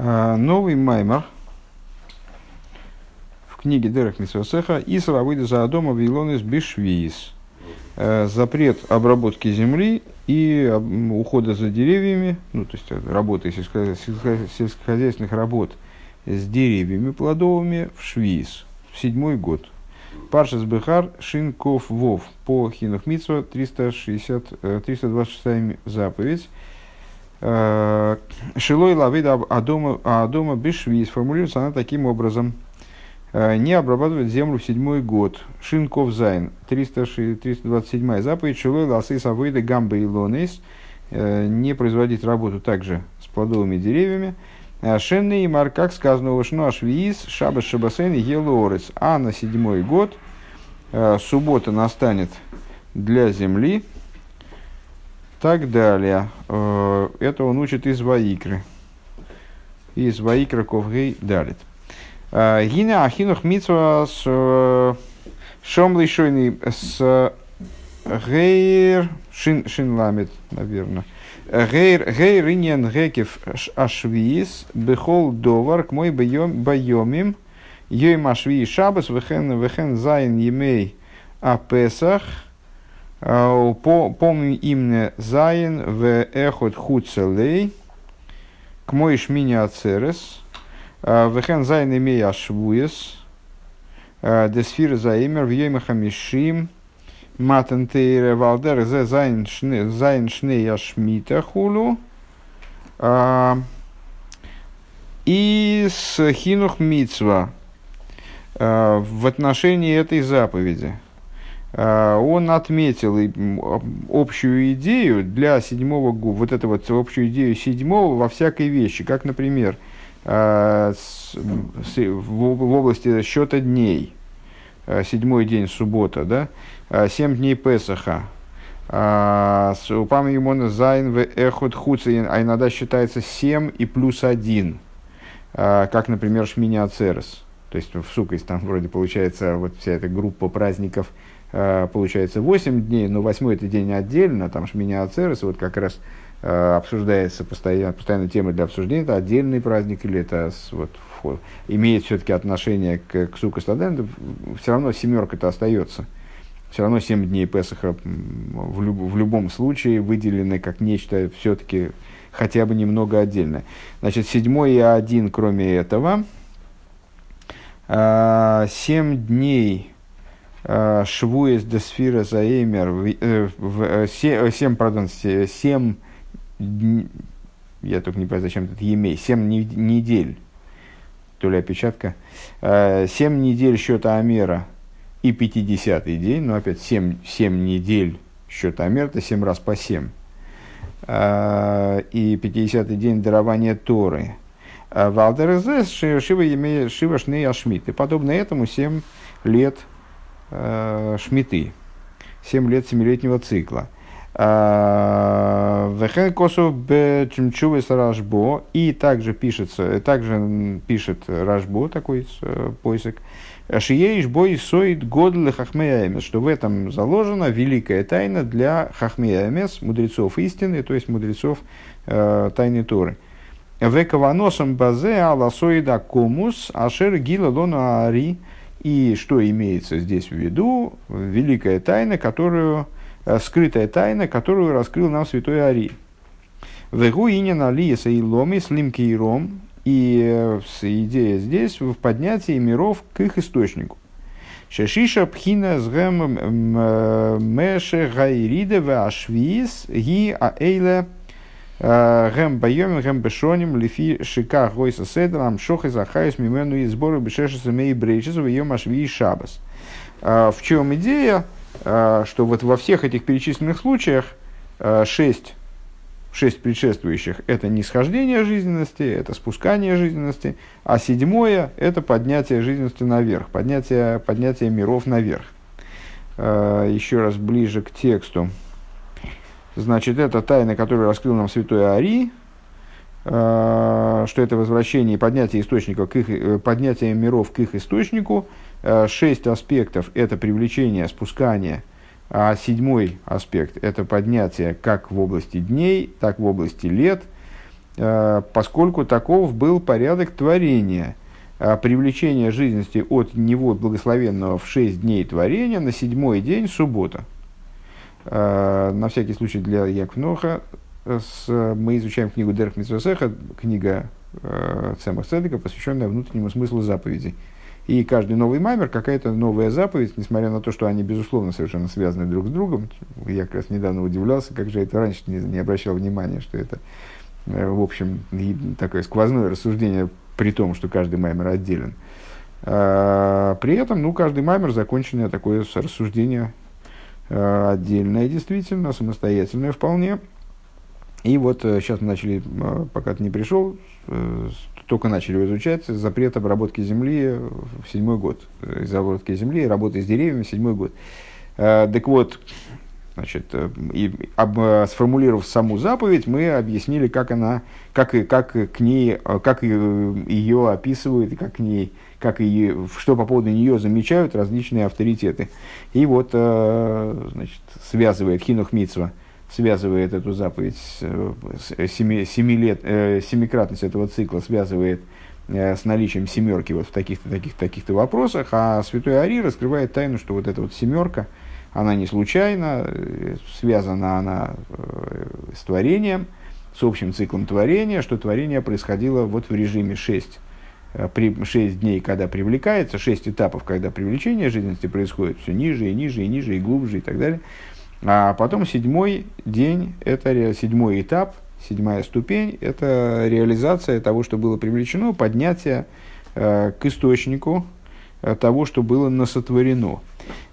А, новый маймер в книге Дерек Митсвасеха «Исра выйдя за Адома Вилонис Бишвиис». Э, запрет обработки земли и ухода за деревьями, ну, то есть работы сельскохозяйственных работ с деревьями плодовыми в Швиз, в седьмой год. Паршас Бехар Шинков Вов по Хинух Митсва 360, 326 заповедь. Э, Шилой лавида Адома, Бешви сформулируется она таким образом. Э, не обрабатывать землю в седьмой год. Шинков Зайн, 327 заповедь. Шилой ласы савыда гамба и лонейс. Э, не производить работу также с плодовыми деревьями. Шенный мар, как сказано, Ушну Ашвиис, Шаба Шабасейн, Елорец. А на седьмой год суббота настанет для земли, так далее. Э, это он учит из Ваикры. Из Ваикры Ковгей далит. Э, Гина Ахинух Митсва с э, Шом Лишойный с Гейр Шин Шин Ламит, наверное. Гейр Гейр Иньян Гекев Ашвиис Бехол Довар к мой Байомим Йойм Ашви Шабас Вехен Вехен Зайн Емей Апесах – Э, помню именно Зайн в эхот хуцелей, к мой шмини ацерес, э, вехен Зайн имея швуес, э, десфир заимер в йоме хамишим, матентейре валдер зе Зайн шнея шмита хулу, и с хинух мицва. В отношении этой заповеди – Э, он отметил общую идею для седьмого года, вот эту вот общую идею седьмого во всякой вещи, как, например, э, в области счета дней, э, седьмой день суббота, да, семь дней Песаха, Упам Юмона Зайн в Эхот Хуцин, а иногда считается семь и плюс один, как, например, Шминя Церес. То есть в Сукость там вроде получается вот вся эта группа праздников – Э, получается 8 дней, но восьмой это день отдельно, там Шминя Ацерес, вот как раз э, обсуждается постоянно, постоянно тема для обсуждения, это отдельный праздник или это вот, имеет все-таки отношение к, к Сука Стаден, все равно семерка это остается. Все равно 7 дней Песаха в, люб, в любом случае выделены как нечто все-таки хотя бы немного отдельное. Значит, седьмой и один, кроме этого, 7 э, дней Э, Швуес де сфира заэмер, э, э, семь, пардон, семь, я только не понимаю, зачем тут емей, семь недель, то ли опечатка, семь недель счета Амера и пятидесятый день, но опять семь, семь недель счета Амера, это семь раз по семь, и пятидесятый день дарования Торы. Валдерезес Шива Шней Ашмит. И подобно этому семь лет э, шмиты, 7 лет семилетнего цикла. А, Вехен косов бечмчувес рашбо. И также пишется, также пишет рашбо, такой э, поиск. Шиеиш бой соид для хахмеямес, что в этом заложена великая тайна для хахмеямес, мудрецов истины, то есть мудрецов э, тайны Торы. Векаваносом базе аласоида комус ашер гила лона ари и что имеется здесь в виду? Великая тайна, которую, э, скрытая тайна, которую раскрыл нам святой Ари. Вегу инин алиеса и ломи слимки и ром. И э, идея здесь в поднятии миров к их источнику. Шешиша пхина с гэм э, меше гайриде в ашвиз ги аэйле Гэм байомим, гэм бешоним, лифи шика гойса седрам, шохи захайс мимену и сборы бешешеса мей брейшес в ее машви и шабас. В чем идея, что вот во всех этих перечисленных случаях шесть, шесть предшествующих – это нисхождение жизненности, это спускание жизненности, а седьмое – это поднятие жизненности наверх, поднятие, поднятие миров наверх. Еще раз ближе к тексту. Значит, это тайна, которую раскрыл нам святой Ари, э, что это возвращение и поднятие источников к их, э, поднятие миров к их источнику. Э, шесть аспектов – это привлечение, спускание, а седьмой аспект – это поднятие как в области дней, так в области лет. поскольку таков был порядок творения, привлечение жизненности от него благословенного в шесть дней творения на седьмой день суббота. На всякий случай для Яквноха мы изучаем книгу Дерх Митсвасеха, книга Цемах Цедека, посвященная внутреннему смыслу заповедей. И каждый новый маймер какая-то новая заповедь, несмотря на то, что они, безусловно, совершенно связаны друг с другом. Я как раз недавно удивлялся, как же это раньше не, не обращал внимания, что это, э, в общем, такое сквозное рассуждение, при том, что каждый маймер отделен. При этом, ну, каждый маймер законченное такое рассуждение а, отдельное, действительно, самостоятельное вполне. И вот сейчас э, мы начали, а, пока ты не пришел, э, только начали изучать запрет обработки земли в седьмой год. Из обработки земли работы с деревьями в седьмой год. Э, так вот, значит, э, и, об, сформулировав саму заповедь, мы объяснили, как она, как, как к ней, как ее описывают, и как к ней, как ее, что по поводу нее замечают различные авторитеты. И вот, э, значит, связывает Хинух Митсва – связывает эту заповедь, семи, семи лет, э, семикратность этого цикла связывает э, с наличием семерки вот в таких-то таких, таких-то вопросах, а святой Ари раскрывает тайну, что вот эта вот семерка, она не случайна, э, связана она э, с творением, с общим циклом творения, что творение происходило вот в режиме 6 э, при 6 дней, когда привлекается, 6 этапов, когда привлечение жизненности происходит все ниже и ниже и ниже и глубже и так далее. А потом седьмой день, это седьмой этап, седьмая ступень, это реализация того, что было привлечено, поднятие э, к источнику э, того, что было насотворено.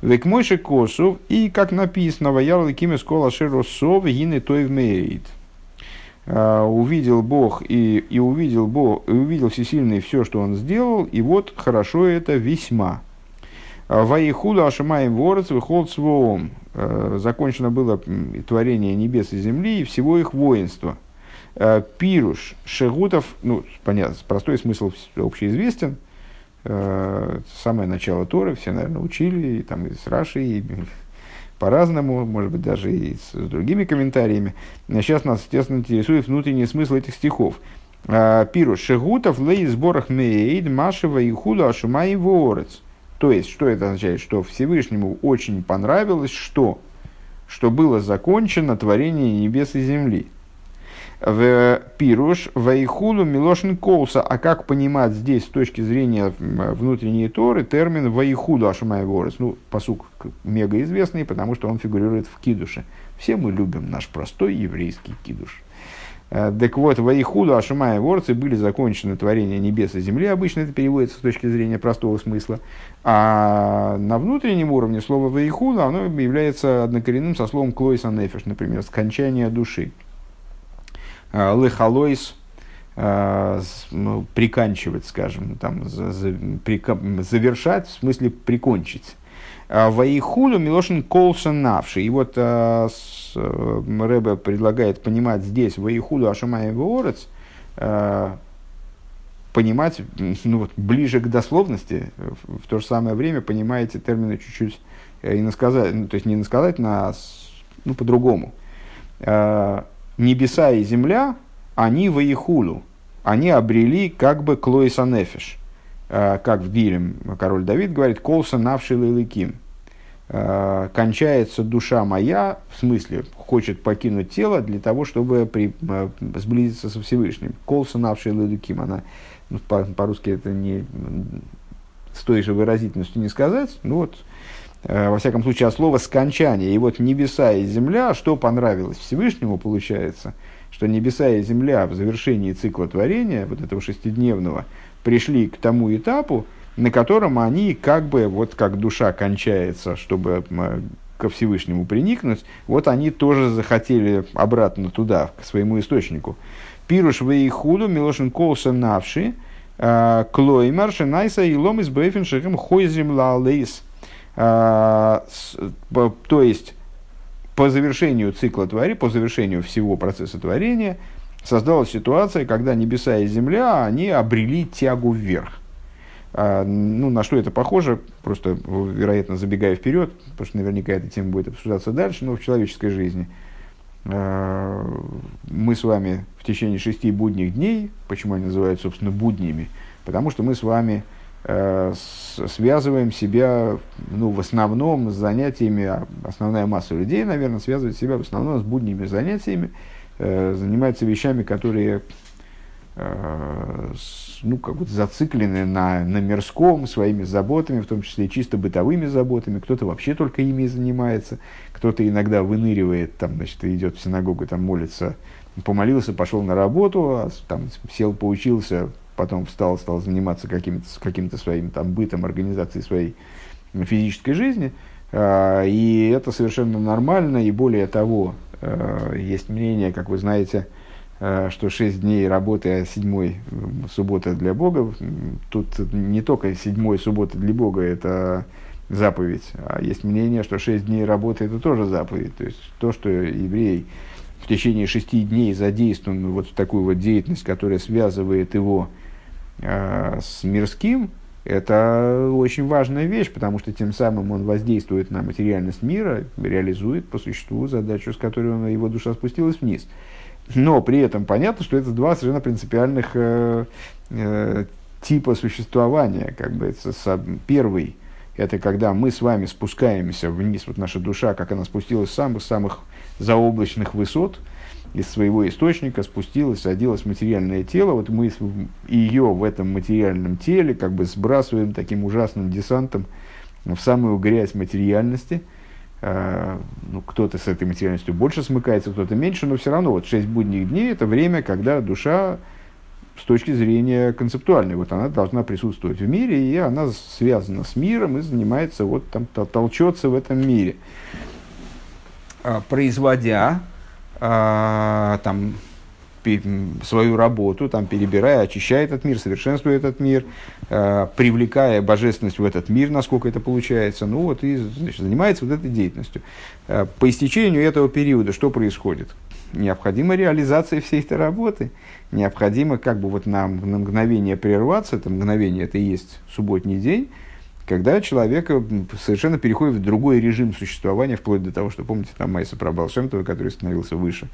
Век мойши косу, и как написано, ваял киме скола шеросов, гины той вмеет. Э, увидел Бог и, и увидел Бог, и увидел всесильный все, что он сделал, и вот хорошо это весьма. Ваихуда Ашамаем Ворец выход своем. Э, закончено было творение небес и земли и всего их воинства. Пируш Шегутов, ну, понятно, простой смысл общеизвестен. Э, самое начало Торы, все, наверное, учили, и, там и с Раши, и по-разному, может быть, даже и с другими комментариями. Сейчас нас, естественно, интересует внутренний смысл этих стихов. Пируш Шегутов, лей сборах мейд, Машева и Худа, Ашумай Ворец. То есть, что это означает? Что Всевышнему очень понравилось, что? Что было закончено творение небес и земли. В Пируш, Вайхулу, Милошин Колса. А как понимать здесь с точки зрения внутренней Торы термин Вайхуду Ашамай Ворес? Ну, посук мега известный, потому что он фигурирует в Кидуше. Все мы любим наш простой еврейский Кидуш. Э, так вот, Ваихуду, Ашимая, Ворцы были закончены творения небес и земли. Обычно это переводится с точки зрения простого смысла. А на внутреннем уровне слово Ваихуду, оно является однокоренным со словом Клойса Нефиш, например, скончание души. Э, Лехалойс, э, ну, приканчивать, скажем, там, завершать, в смысле прикончить. А, Ваихулю Милошин Колса Навши. И вот а, Рэбе предлагает понимать здесь Ваихулю Ашамай Ворец, а, понимать ну, вот, ближе к дословности, в то же самое время понимаете термины чуть-чуть и насказать, ну, то есть не насказать, на, ну, по-другому. Небеса и земля, они Ваихулю, они обрели как бы Клоиса Нефиш – Э, как в Дилем король Давид говорит, «Колса навшил илыким». Э, кончается душа моя, в смысле, хочет покинуть тело для того, чтобы при, э, сблизиться со Всевышним. Колса навшил илыким. Она, ну, по- по-русски это не с той же выразительностью не сказать, ну вот, во всяком случае, от слова «скончание». И вот небеса и земля, что понравилось Всевышнему, получается, что небеса и земля в завершении цикла творения, вот этого шестидневного, пришли к тому этапу, на котором они как бы, вот как душа кончается, чтобы ко Всевышнему приникнуть, вот они тоже захотели обратно туда, к своему источнику. Пируш вейхуду милошин колса навши, а, клоймар шинайса и лом из бейфен шехем хойзим лалейс. А, то есть, по завершению цикла творения, по завершению всего процесса творения – создалась ситуация, когда небеса и земля, они обрели тягу вверх. А, ну, на что это похоже, просто, вероятно, забегая вперед, потому что наверняка эта тема будет обсуждаться дальше, но в человеческой жизни. мы с вами в течение шести будних дней, почему они называют, собственно, буднями, потому что мы с вами связываем себя, ну, в основном с занятиями, а основная масса людей, наверное, связывает себя в основном с будними занятиями, занимается вещами, которые Э, ну, как бы зациклены на, на мирском, своими заботами, в том числе чисто бытовыми заботами. Кто-то вообще только ими занимается, кто-то иногда выныривает, там, значит, идет в синагогу, там молится, помолился, пошел на работу, а, там, сел, поучился, потом встал, стал заниматься каким-то, каким-то своим там, бытом, организацией своей физической жизни. А, и это совершенно нормально, и более того, э, есть мнение, как вы знаете, Э, что шесть дней работы, а седьмой суббота для Бога. Тут не только седьмой суббота для Бога это заповедь, а есть мнение, что шесть дней работы это тоже заповедь. То есть то, что еврей в течение шести дней задействован вот в такую вот деятельность, которая связывает его э, с мирским, это очень важная вещь, потому что тем самым он воздействует на материальность мира, реализует по существу задачу, с которой его душа спустилась вниз. Но при этом понятно, что это два совершенно принципиальных э, э, типа существования. Как бы это, первый – это когда мы с вами спускаемся вниз, вот наша душа, как она спустилась с самых-самых заоблачных высот, из своего источника спустилась, садилась в материальное тело, вот мы ее в этом материальном теле как бы сбрасываем таким ужасным десантом в самую грязь материальности – Э, ну, кто-то с этой материальностью больше смыкается, кто-то меньше, но все равно вот шесть будних дней – это время, когда душа с точки зрения концептуальной, вот она должна присутствовать в мире, и она связана с миром и занимается, вот там, толчется в этом мире. А, производя а, там, свою работу, там, перебирая, очищая этот мир, совершенствуя этот мир, э, привлекая божественность в этот мир, насколько это получается, ну вот и значит, занимается вот этой деятельностью. Э, по истечению этого периода что происходит? Необходима реализация всей этой работы, необходимо как бы вот на, на мгновение прерваться, это мгновение, это и есть субботний день, когда человек совершенно переходит в другой режим существования, вплоть до того, что, помните, там Майса про Балшемтова, который становился выше,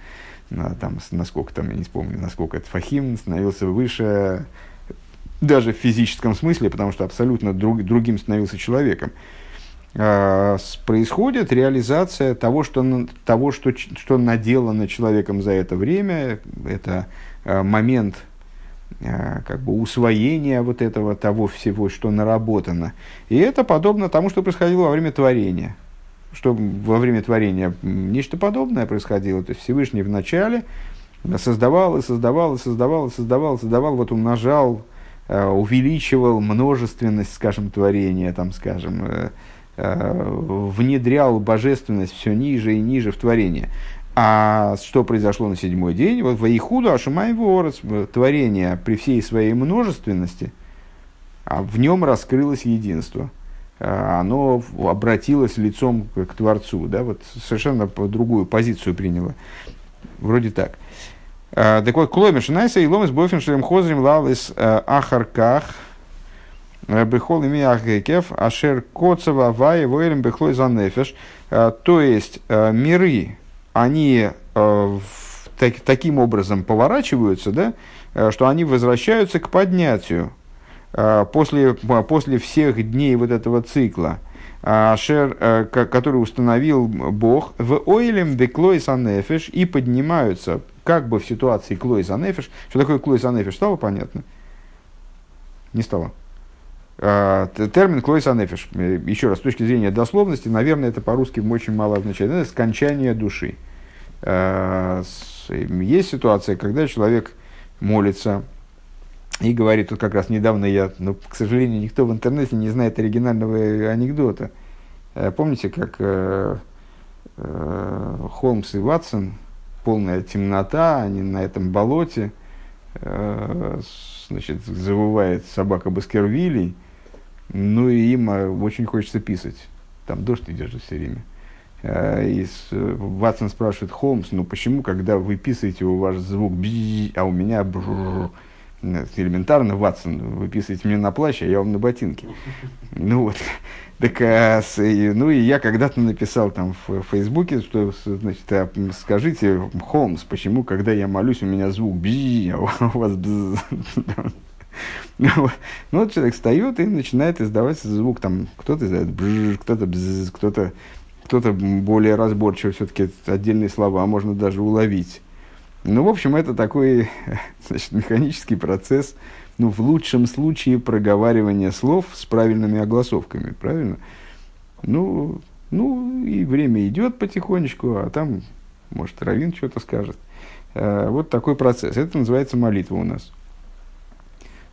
на, там, насколько там, я не помню, насколько это Фахим становился выше даже в физическом смысле, потому что абсолютно друг, другим становился человеком. А, происходит реализация того, что, того что, что наделано человеком за это время. Это а, момент как бы усвоения вот этого того всего, что наработано. И это подобно тому, что происходило во время творения что во время творения нечто подобное происходило. То есть Всевышний вначале создавал и создавал и создавал и создавал, создавал, вот умножал, э, увеличивал множественность, скажем, творения, там, скажем, э, э, внедрял божественность все ниже и ниже в творение. А что произошло на седьмой день? Вот в Ихуду Ашумай Ворос, творение при всей своей множественности, а в нем раскрылось единство – Э, оно обратилось лицом к Творцу, да, вот совершенно по другую позицию приняло. Вроде так. Э, так вот, Кломиш Найса и Ломис Бофеншлем Хозрим Лалис э, Ахарках Бехол ими Ахгекев Ашер Коцева Вай Войлем Бехлой Занефеш. То есть миры, они так, таким образом поворачиваются, да, что они возвращаются к поднятию Э, после, после всех дней вот этого цикла, э, шер, э, который установил Бог, в ойлем де клойс анефиш и поднимаются как бы в ситуации клойс анефиш. Что такое клойс анефиш, стало понятно? Не стало. Термин клойс анефиш, еще раз, с точки зрения дословности, наверное, это по-русски очень мало означает. Это скончание души. Есть ситуация, когда человек молится, и говорит, тут как раз недавно я, ну, к сожалению, никто в интернете не знает оригинального анекдота. Э, помните, как э, э, Холмс и Ватсон, полная темнота, они на этом болоте, э, значит, завывает собака Баскервилей, ну и им э, очень хочется писать. Там дождь идет же все время. Э, и Ватсон спрашивает Холмс, ну почему, когда вы писаете, у вас звук а у меня элементарно, Ватсон, выписывайте мне на плащ, а я вам на ботинки. Ну вот. Так, а, с, и, ну и я когда-то написал там в Фейсбуке, что, значит, а, скажите, Холмс, почему, когда я молюсь, у меня звук бзи, а у вас бз. Ну, вот человек встает и начинает издавать звук, там, кто-то издает бж, кто-то бз, кто-то кто-то более разборчиво, все-таки отдельные слова можно даже уловить. Ну, в общем, это такой значит, механический процесс, ну, в лучшем случае проговаривания слов с правильными огласовками, правильно? Ну, ну и время идет потихонечку, а там, может, Равин что-то скажет. Э, вот такой процесс. Это называется молитва у нас.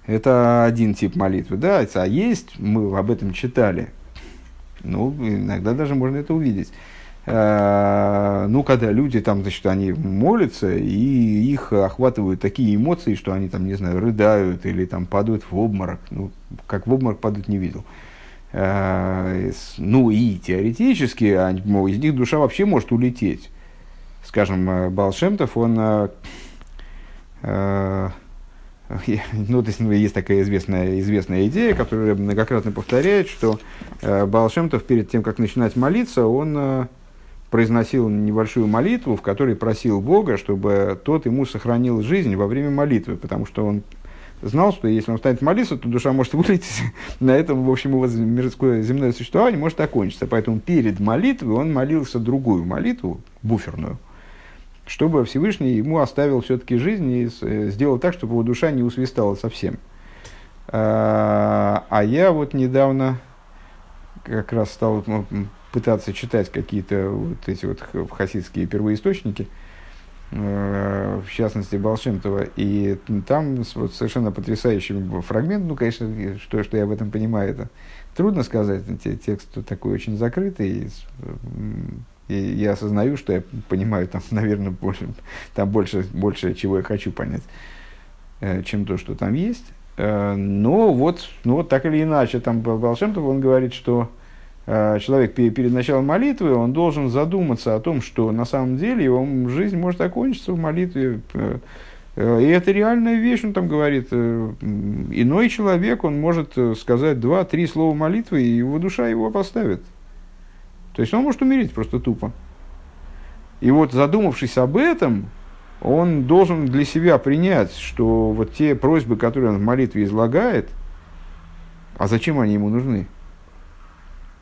Это один тип молитвы, да, а есть, мы об этом читали, ну, иногда даже можно это увидеть ну, когда люди там, значит, они молятся, и их охватывают такие эмоции, что они там, не знаю, рыдают или там падают в обморок. Ну, как в обморок падают, не видел. Э, ну, и теоретически из них душа вообще может улететь. Скажем, э, Балшемтов, он ну, то есть, ну, есть такая известная, известная идея, которая многократно повторяет, что э, Балшемтов перед тем, как начинать молиться, он произносил небольшую молитву, в которой просил Бога, чтобы тот ему сохранил жизнь во время молитвы, потому что он знал, что если он станет молиться, то душа может вылететь, на этом, в общем, его мирское земное существование может окончиться. Поэтому перед молитвой он молился другую молитву, буферную, чтобы Всевышний ему оставил все-таки жизнь и э, сделал так, чтобы его душа не усвистала совсем. А, а я вот недавно как раз стал пытаться читать какие-то вот эти вот хасидские первоисточники, э, в частности Балшемтова, и там вот совершенно потрясающий фрагмент, ну, конечно, что, что я в этом понимаю, это трудно сказать, текст такой очень закрытый, и я осознаю, что я понимаю там, наверное, больше, там больше, больше чего я хочу понять, э, чем то, что там есть. Э, но вот, ну вот так или иначе, там Балшемтов, он говорит, что Э, человек перед началом молитвы, он должен задуматься о том, что на самом деле его жизнь может окончиться в молитве. Э, э, и это реальная вещь, он там говорит. Иной человек, он может сказать два-три слова молитвы, и его душа его поставит. То есть он может умереть просто тупо. И вот задумавшись об этом, он должен для себя принять, что вот те просьбы, которые он в молитве излагает, а зачем они ему нужны?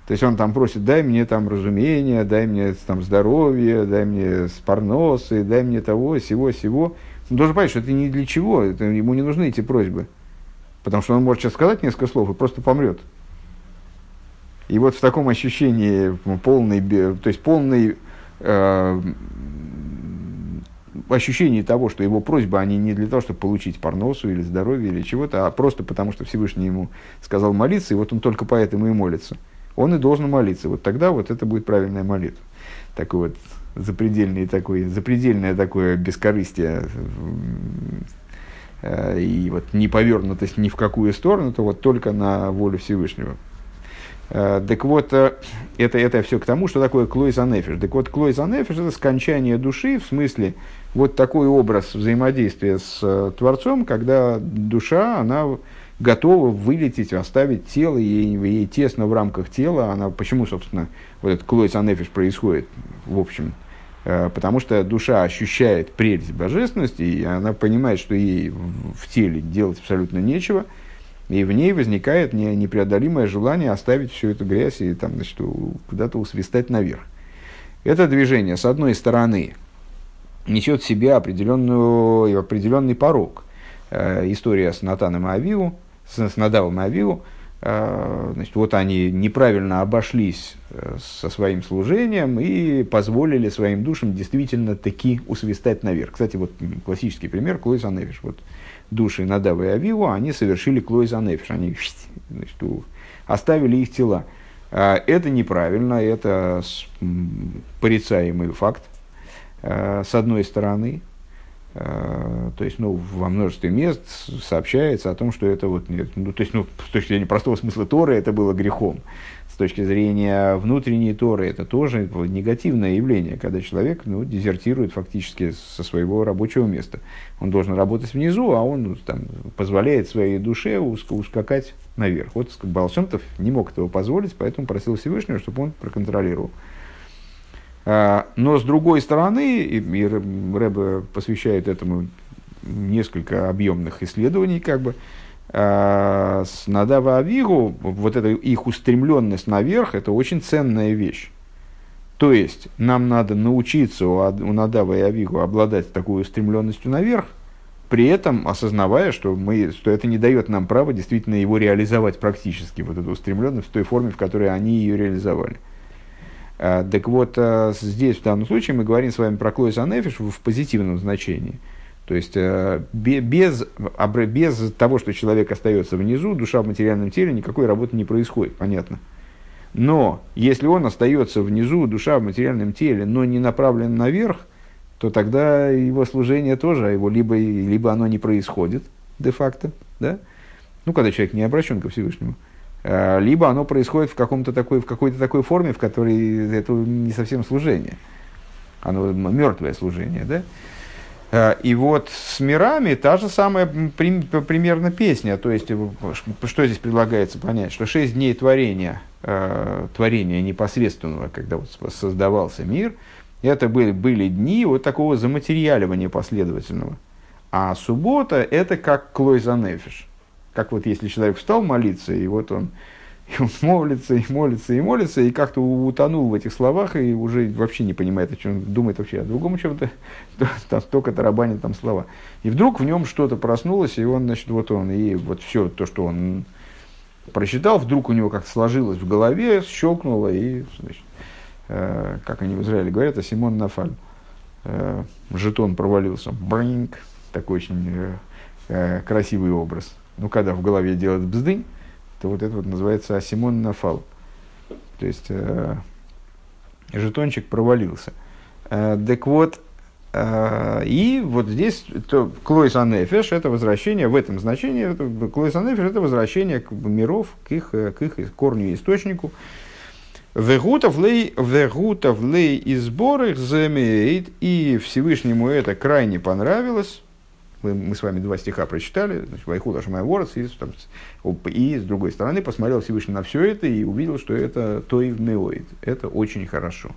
То есть он там просит, дай мне там разумение, дай мне там здоровье, дай мне спарносы, дай мне того, всего, всего. Он должен понять, что это не для чего, это, ему не нужны эти просьбы. Потому что он может сейчас сказать несколько слов и просто помрет. И вот в таком ощущении полной, то есть полной э, ощущении того, что его просьбы, они не для того, чтобы получить парносу или здоровье или чего-то, а просто потому, что Всевышний ему сказал молиться, и вот он только поэтому и молится он и должен молиться. Вот тогда вот это будет правильная молитва. Такой вот запредельный такой, запредельное такое бескорыстие э, и вот не повернутость ни в какую сторону, то вот только на волю Всевышнего. Э, так вот, э, это, это все к тому, что такое клойз анефиш. Так вот, клойз анефиш – это скончание души, в смысле, вот такой образ взаимодействия с Творцом, когда душа, она готова вылететь, оставить тело, ей, ей тесно в рамках тела. Она, почему, собственно, вот этот клойс анефиш происходит, в общем, э, потому что душа ощущает прелесть божественности, и она понимает, что ей в теле делать абсолютно нечего, и в ней возникает не, непреодолимое желание оставить всю эту грязь и там, значит, куда-то усвистать наверх. Это движение, с одной стороны, несет в себе определенную, определенный порог. Э, история с Натаном и Авиу, с, Надавом и Авиву, значит, вот они неправильно обошлись э, со своим служением и позволили своим душам действительно таки усвистать наверх. Кстати, вот классический пример Клойз Анефиш. Вот души Надава и Авиву, они совершили Клойз Анефиш. Они значит, оставили их тела. А это неправильно, это порицаемый факт, э, с одной стороны. Э, то есть, ну, во множестве мест сообщается о том, что это вот, ну, то есть, ну, с точки зрения простого смысла Торы это было грехом. С точки зрения внутренней Торы это тоже негативное явление, когда человек, ну, дезертирует фактически со своего рабочего места. Он должен работать внизу, а он ну, там, позволяет своей душе ускакать наверх. Вот Балшемтов не мог этого позволить, поэтому просил Всевышнего, чтобы он проконтролировал. А, но с другой стороны, и Рэбе посвящает этому несколько объемных исследований, как бы, а, с Надава Авигу, вот эта их устремленность наверх, это очень ценная вещь. То есть, нам надо научиться у, у Надава и Авигу обладать такой устремленностью наверх, при этом осознавая, что, мы, что это не дает нам права действительно его реализовать практически, вот эту устремленность в той форме, в которой они ее реализовали. А, так вот, а, здесь в данном случае мы говорим с вами про Клойс Анефиш в позитивном значении. То есть, а, без, без того, что человек остается внизу, душа в материальном теле, никакой работы не происходит, понятно. Но если он остается внизу, душа в материальном теле, но не направлен наверх, то тогда его служение тоже, его либо, либо оно не происходит де-факто, да? ну, когда человек не обращен ко Всевышнему, Э, либо оно происходит в, каком-то такой, в какой-то такой форме, в которой это не совсем служение. Оно мертвое служение, да? Э, и вот с мирами та же самая примерно песня. То есть, э, что здесь предлагается понять? Что шесть дней творения, творения непосредственного, когда вот создавался мир, это были, были дни вот такого заматериаливания последовательного. А суббота – это как клойзанефиш. Как вот если человек встал молиться, и вот он, и молится, и молится, и молится, и как-то утонул в этих словах, и уже вообще не понимает, о чем думает вообще о другом чем-то, там только тарабанит там слова. И вдруг в нем что-то проснулось, и он, значит, вот он, и вот все то, что он прочитал, вдруг у него как-то сложилось в голове, щелкнуло, и, значит, э, как они в Израиле говорят, а Симон Нафаль. Э, жетон провалился. Бринг. Такой очень э, э красивый образ ну, когда в голове делает бздынь, то вот это вот называется асимон нафал. То есть э, жетончик провалился. Э, так вот, э, и вот здесь то, клойс анефеш это возвращение, в этом значении, это, клойс анефеш это возвращение к миров, к их, к их корню и источнику. Вегутов лей, вегутов лей и сборах замеет, и Всевышнему это крайне понравилось, мы, мы с вами два стиха прочитали, значит, Вайхуда Шамайворец, и, там, и с другой стороны посмотрел Всевышний на все это и увидел, что это Тоив Меоид. Это очень хорошо.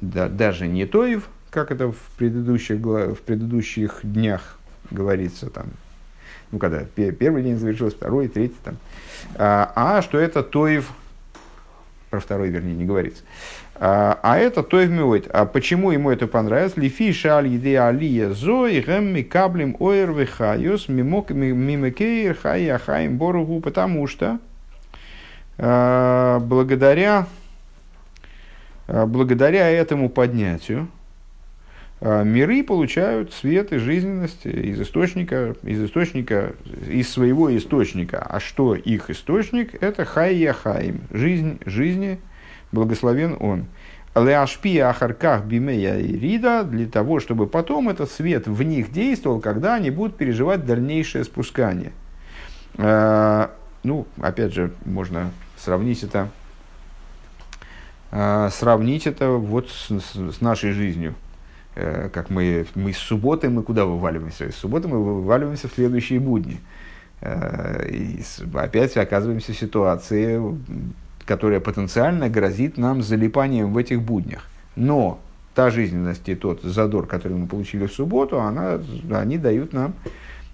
Да, даже не Тоив, как это в предыдущих, в предыдущих днях говорится, там, ну, когда первый день завершился, второй, третий, там, а, а что это Тоив, про второй, вернее, не говорится, а, а это той вмивает. А почему ему это понравилось? Лифи шаль еде алия зои гэм каблем оэр вихайос мимекейр хай ахаим боругу. Потому что а, благодаря, а, благодаря этому поднятию миры получают свет и жизненность из источника, из источника, из своего источника. А что их источник? Это хай яхаим, жизнь жизни – благословен он. Леашпи ахарках бимея и рида, для того, чтобы потом этот свет в них действовал, когда они будут переживать дальнейшее спускание. А, ну, опять же, можно сравнить это, а, сравнить это вот с, с, нашей жизнью. Э, как мы, мы с субботы мы куда вываливаемся? С субботы мы вываливаемся в следующие будни. Э, и опять оказываемся в ситуации которая потенциально грозит нам залипанием в этих буднях. Но та жизненность и тот задор, который мы получили в субботу, она, они дают нам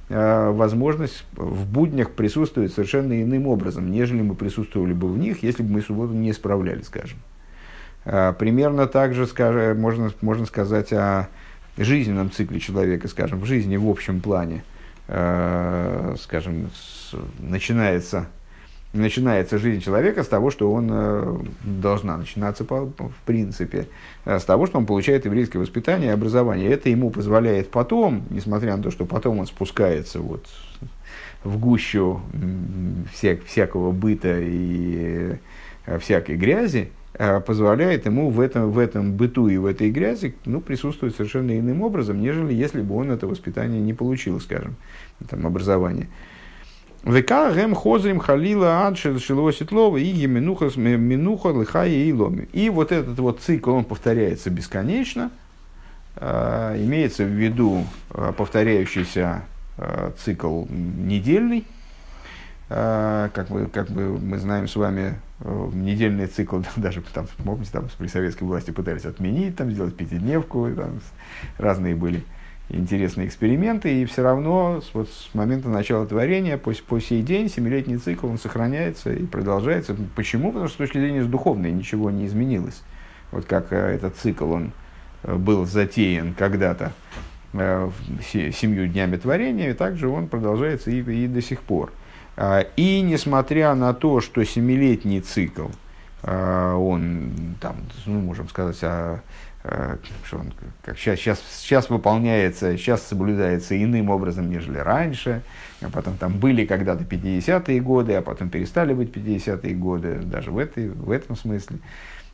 э, возможность в буднях присутствовать совершенно иным образом, нежели мы присутствовали бы в них, если бы мы субботу не справляли, скажем. Э, примерно так же скажем, можно, можно сказать о жизненном цикле человека, скажем, в жизни в общем плане. Э, скажем, с, начинается начинается жизнь человека с того, что он э, должна начинаться по, в принципе, э, с того, что он получает еврейское воспитание и образование. Это ему позволяет потом, несмотря на то, что потом он спускается вот в гущу всяк, всякого быта и э, всякой грязи, позволяет ему в этом, в этом быту и в этой грязи ну, присутствовать совершенно иным образом, нежели если бы он это воспитание не получил, скажем, там, образование. ВК гэм хозрим халила ад шило сетлова и минуха минуха лыхая и ломи. И вот этот вот цикл, он повторяется бесконечно. Э, имеется в виду э, повторяющийся э, цикл недельный. Как, мы, как бы мы знаем с вами, недельный цикл, даже там, помните, там при советской власти пытались отменить, там, сделать пятидневку, там, разные были интересные эксперименты, и все равно вот, с момента начала творения по, по сей день семилетний цикл он сохраняется и продолжается. Почему? Потому что с точки зрения духовной ничего не изменилось. Вот как э, этот цикл он э, был затеян когда-то э, семью днями творения, и также он продолжается и, и до сих пор. А, и несмотря на то, что семилетний цикл, он, там, ну, можем сказать, а, что он, как сейчас, сейчас, сейчас выполняется, сейчас соблюдается иным образом, нежели раньше. А потом там были когда-то 50-е годы, а потом перестали быть 50-е годы, даже в, этой, в этом смысле.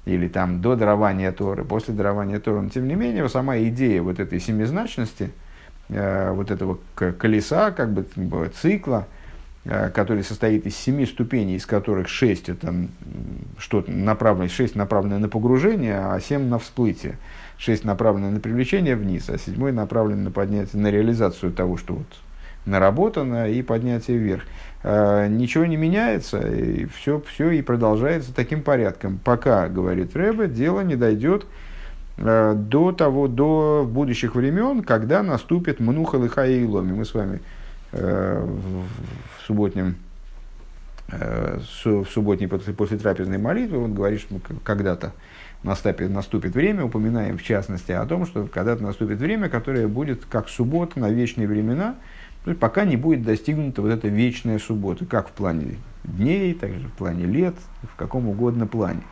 Или там до дарования Торы, после дарования Торы. Но тем не менее, сама идея вот этой семизначности, э, вот этого колеса, как бы цикла, Э, который состоит из семи ступеней, из которых шесть это что-то направлено, шесть направлено на погружение, а семь на всплытие. Шесть направлено на привлечение вниз, а седьмой направлен на поднятие, на реализацию того, что вот наработано, и поднятие вверх. Э, ничего не меняется, и все, все и продолжается таким порядком, пока, говорит Рэбе, дело не дойдет э, до того, до будущих времен, когда наступит Мнуха Лыха и Иломи. Мы с вами в субботнем э, в субботней после, после трапезной молитвы, он говорит, что когда-то наступит, наступит время, упоминаем в частности о том, что когда-то наступит время, которое будет как суббота на вечные времена, то есть пока не будет достигнута вот эта вечная суббота, как в плане дней, так же в плане лет, в каком угодно плане.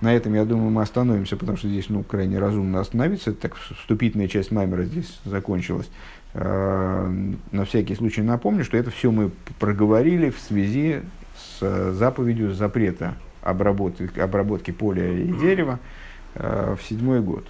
На этом, я думаю, мы остановимся, потому что здесь ну, крайне разумно остановиться. Так вступительная часть Маймера здесь закончилась. Э, на всякий случай напомню, что это все мы проговорили в связи с заповедью запрета обработки, обработки поля и дерева э, в седьмой год.